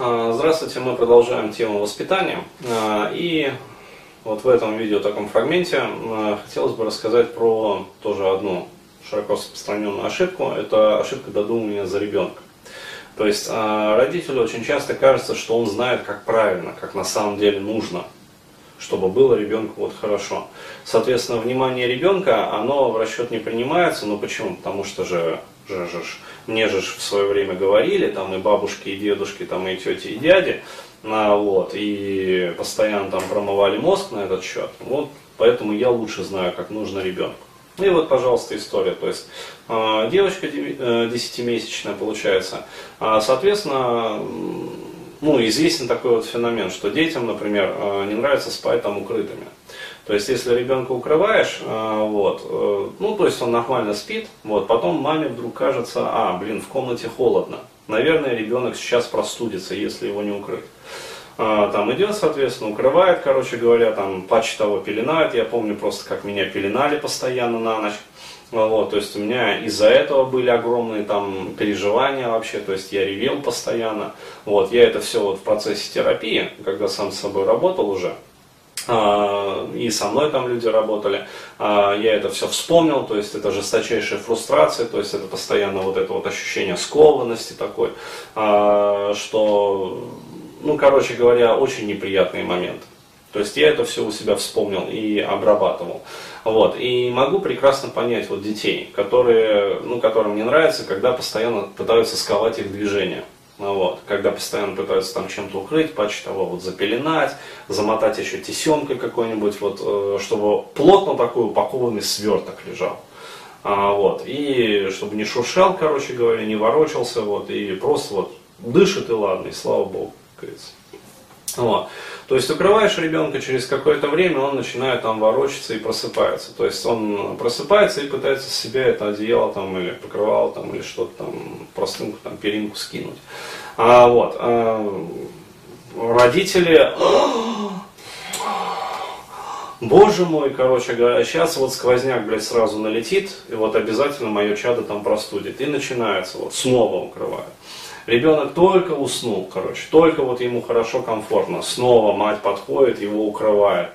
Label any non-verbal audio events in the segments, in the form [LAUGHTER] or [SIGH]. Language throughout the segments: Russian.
А, здравствуйте, мы продолжаем тему воспитания. А, и вот в этом видео, таком фрагменте, а, хотелось бы рассказать про тоже одну широко распространенную ошибку. Это ошибка додумывания за ребенка. То есть родителю очень часто кажется, что он знает, как правильно, как на самом деле нужно, чтобы было ребенку вот хорошо. Соответственно, внимание ребенка, оно в расчет не принимается. Ну почему? Потому что же же, же, мне же в свое время говорили, там и бабушки, и дедушки, там и тети, и дяди, а, вот, и постоянно там промывали мозг на этот счет, вот, поэтому я лучше знаю, как нужно ребенку. И вот, пожалуйста, история. То есть э, девочка десятимесячная получается. А, соответственно, ну, известен такой вот феномен, что детям, например, э, не нравится спать там укрытыми. То есть, если ребенка укрываешь, э, вот, э, ну, то есть он нормально спит, вот, потом маме вдруг кажется, а, блин, в комнате холодно. Наверное, ребенок сейчас простудится, если его не укрыть. А, там идет, соответственно, укрывает, короче говоря, там патч того пеленает. Я помню просто, как меня пеленали постоянно на ночь. Вот, то есть у меня из-за этого были огромные там переживания вообще, то есть я ревел постоянно. Вот, я это все вот в процессе терапии, когда сам с собой работал уже, и со мной там люди работали, а, я это все вспомнил, то есть это жесточайшая фрустрация, то есть это постоянно вот это вот ощущение скованности такой, а, что, ну, короче говоря, очень неприятные моменты. То есть я это все у себя вспомнил и обрабатывал. Вот. И могу прекрасно понять вот детей, которые, ну, которым не нравится, когда постоянно пытаются сковать их движение. Ну вот, когда постоянно пытаются там чем-то укрыть, паче того вот запеленать, замотать еще тесенкой какой-нибудь, вот, э, чтобы плотно такой упакованный сверток лежал. А, вот, и чтобы не шуршал, короче говоря, не ворочался, вот, и просто вот дышит и ладно, и слава богу, как говорится. Вот. То есть укрываешь ребенка, через какое-то время он начинает там ворочаться и просыпается. То есть он просыпается и пытается с себя это одеяло там, или покрывало там, или что-то там, простынку, там, перинку скинуть. А, вот. А, родители Боже мой, короче говоря, сейчас вот сквозняк, блядь, сразу налетит, и вот обязательно мое чадо там простудит. И начинается, вот снова укрываю. Ребенок только уснул, короче, только вот ему хорошо, комфортно. Снова мать подходит, его укрывает.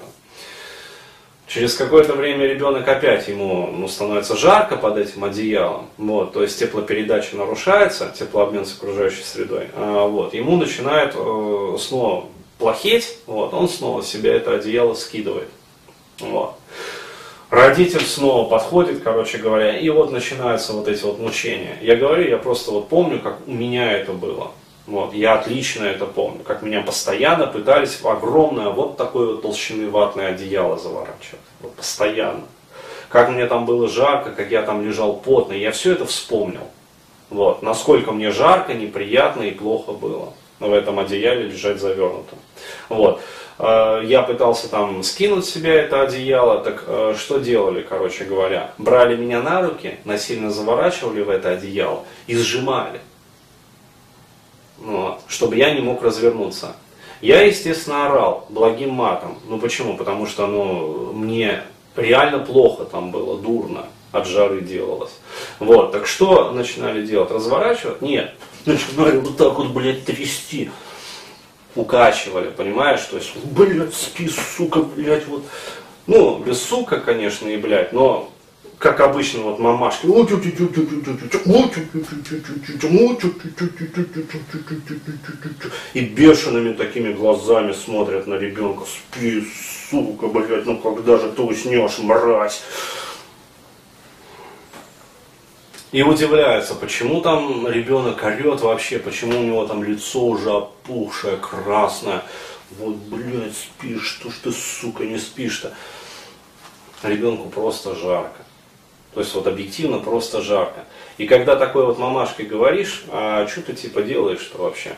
Через какое-то время ребенок опять ему ну, становится жарко под этим одеялом, вот, то есть теплопередача нарушается, теплообмен с окружающей средой, а, вот, ему начинает э, снова плохеть, вот, он снова себе это одеяло скидывает. Вот. Родитель снова подходит, короче говоря, и вот начинаются вот эти вот мучения. Я говорю, я просто вот помню, как у меня это было. Вот, я отлично это помню, как меня постоянно пытались в огромное вот такое вот толщины ватное одеяло заворачивать. Вот постоянно. Как мне там было жарко, как я там лежал потно, я все это вспомнил. Вот, насколько мне жарко, неприятно и плохо было в этом одеяле лежать завернутым. Вот. Э, я пытался там скинуть себе это одеяло, так э, что делали, короче говоря? Брали меня на руки, насильно заворачивали в это одеяло и сжимали, вот, чтобы я не мог развернуться. Я, естественно, орал благим матом. Ну почему? Потому что ну, мне реально плохо там было, дурно от жары делалось. Вот, так что начинали делать? Разворачивать? Нет. [LAUGHS] Начинали вот так вот, блядь, трясти укачивали, понимаешь? То есть, блядь, спи, сука, блядь, вот. Ну, без сука, конечно, и, блядь, но как обычно, вот мамашки, и бешеными такими глазами смотрят на ребенка, спи, сука, блядь, ну когда же ты уснешь, мразь. И удивляется, почему там ребенок орет вообще, почему у него там лицо уже опухшее, красное. Вот, блядь, спишь, что ж ты, сука, не спишь-то. Ребенку просто жарко. То есть вот объективно просто жарко. И когда такой вот мамашкой говоришь, а что ты типа делаешь-то вообще?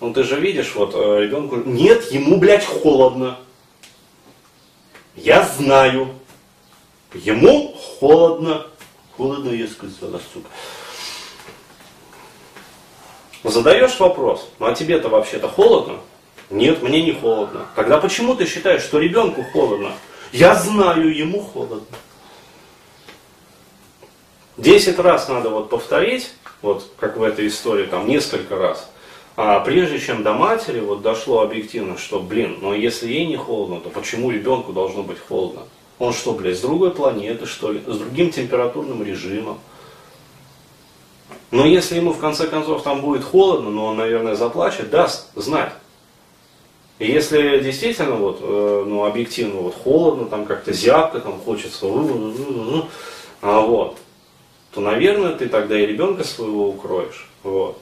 Ну ты же видишь, вот э, ребенку, нет, ему, блядь, холодно. Я знаю. Ему холодно. Холодно, я сказала, сука. Задаешь вопрос, ну а тебе-то вообще-то холодно? Нет, мне не холодно. Тогда почему ты считаешь, что ребенку холодно? Я знаю, ему холодно. Десять раз надо вот повторить, вот как в этой истории, там несколько раз. А прежде чем до матери вот дошло объективно, что, блин, но если ей не холодно, то почему ребенку должно быть холодно? Он что, блядь, с другой планеты, что ли? С другим температурным режимом? Но если ему в конце концов там будет холодно, но он, наверное, заплачет, даст знать. И если действительно вот, э, ну, объективно вот холодно, там как-то зябко, там хочется, а вот, то, наверное, ты тогда и ребенка своего укроешь. Вот.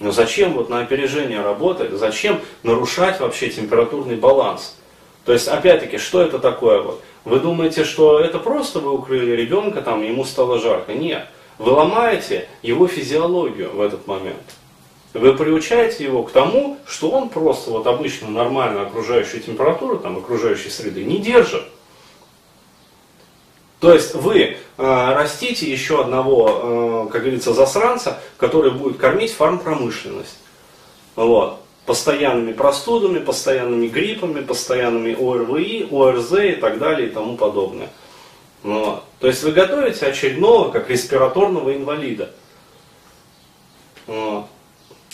Но зачем вот на опережение работать, зачем нарушать вообще температурный баланс? То есть, опять-таки, что это такое? Вот? Вы думаете, что это просто вы укрыли ребенка, там ему стало жарко? Нет. Вы ломаете его физиологию в этот момент. Вы приучаете его к тому, что он просто вот обычно нормально окружающую температуру, там, окружающей среды не держит. То есть вы э, растите еще одного, э, как говорится, засранца, который будет кормить фармпромышленность. Вот. Постоянными простудами, постоянными гриппами, постоянными ОРВИ, ОРЗ и так далее и тому подобное. Вот. То есть вы готовите очередного, как респираторного инвалида. Вот.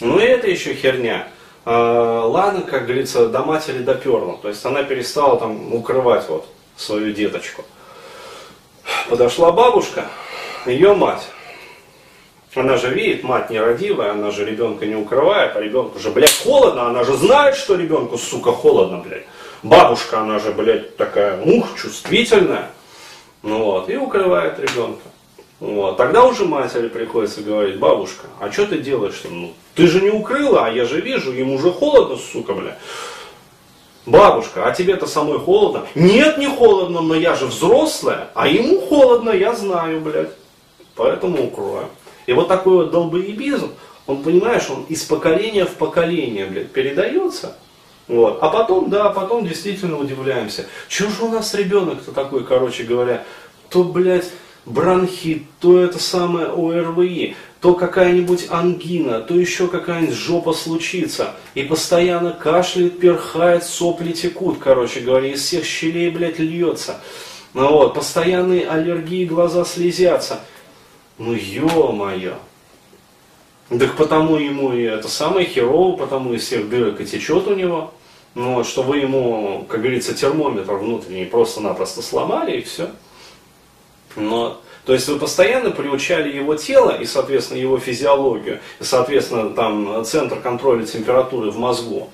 Ну и это еще херня. А, ладно, как говорится, до матери доперла. То есть она перестала там укрывать вот свою деточку. Подошла бабушка, ее мать. Она же видит, мать нерадивая, она же ребенка не укрывает, а ребенку же, блядь, холодно, она же знает, что ребенку, сука, холодно, блядь. Бабушка, она же, блядь, такая, ух, чувствительная. Ну вот, и укрывает ребенка. Вот. Тогда уже матери приходится говорить, бабушка, а что ты делаешь? Ну, ты же не укрыла, а я же вижу, ему уже холодно, сука, бля. Бабушка, а тебе-то самой холодно? Нет, не холодно, но я же взрослая, а ему холодно, я знаю, блядь. Поэтому укрою. И вот такой вот долбоебизм, он, понимаешь, он из поколения в поколение, блядь, передается. Вот. А потом, да, потом действительно удивляемся. Чего же у нас ребенок-то такой, короче говоря, то, блядь, бронхит, то это самое ОРВИ, то какая-нибудь ангина, то еще какая-нибудь жопа случится. И постоянно кашляет, перхает, сопли текут, короче говоря, из всех щелей, блядь, льется. Ну вот, постоянные аллергии, глаза слезятся. Ну ё-моё. Так потому ему и это самое херово, потому из всех дырок и течет у него. Ну, вот, что вы ему, как говорится, термометр внутренний просто-напросто сломали и все. Но то есть вы постоянно приучали его тело и, соответственно, его физиологию, и, соответственно, там центр контроля температуры в мозгу,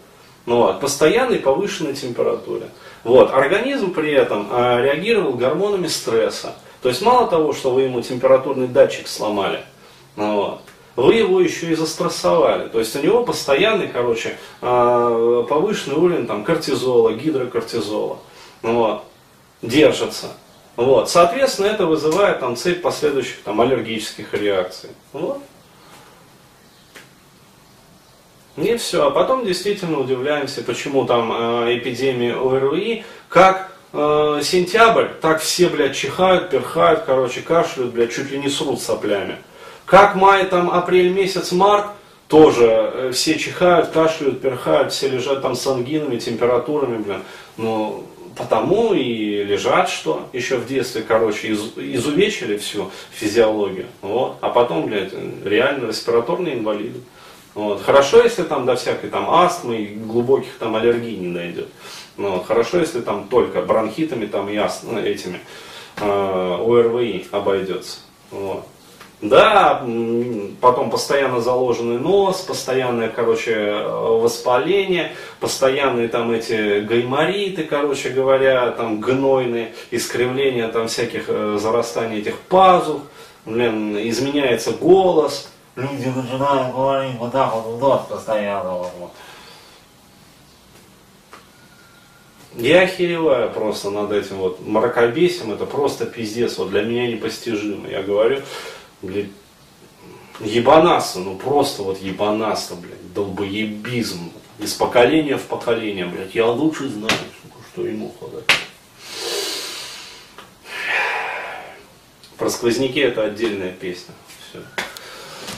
ну, вот, постоянной повышенной температуре. Вот, организм при этом э, реагировал гормонами стресса. То есть мало того, что вы ему температурный датчик сломали, ну, вот, вы его еще и застрессовали. То есть у него постоянный, короче, э, повышенный уровень там, кортизола, гидрокортизола. Ну, вот, держится. Вот. Соответственно, это вызывает там, цепь последующих там, аллергических реакций. Вот. И все. А потом действительно удивляемся, почему там э, эпидемия ОРВИ, как э, сентябрь, так все, блядь, чихают, перхают, короче, кашляют, блядь, чуть ли не срут соплями. Как май, там, апрель месяц, март, тоже э, все чихают, кашляют, перхают, все лежат там с ангинами, температурами, блин. Ну, потому и лежат, что еще в детстве, короче, из, изувечили всю физиологию. Вот. А потом, блядь, реально респираторные инвалиды. Вот. Хорошо, если там до всякой там астмы и глубоких там аллергий не найдет. Вот. Хорошо, если там только бронхитами там и астмы, этими э, ОРВИ обойдется. Вот. Да, потом постоянно заложенный нос, постоянное, короче, воспаление, постоянные там эти гаймориты, короче говоря, там гнойные, искривления там всяких э, зарастаний этих пазух, блин, изменяется голос. Люди начинают говорить вот так вот в нос постоянно. Вот. Я охереваю просто над этим вот мракобесием, это просто пиздец, вот для меня непостижимо. Я говорю, блядь, ебанаса, ну просто вот ебанаса, блядь, долбоебизм. Из поколения в поколение, блядь, я лучше знаю, что ему ходить. Про сквозняки это отдельная песня. Все.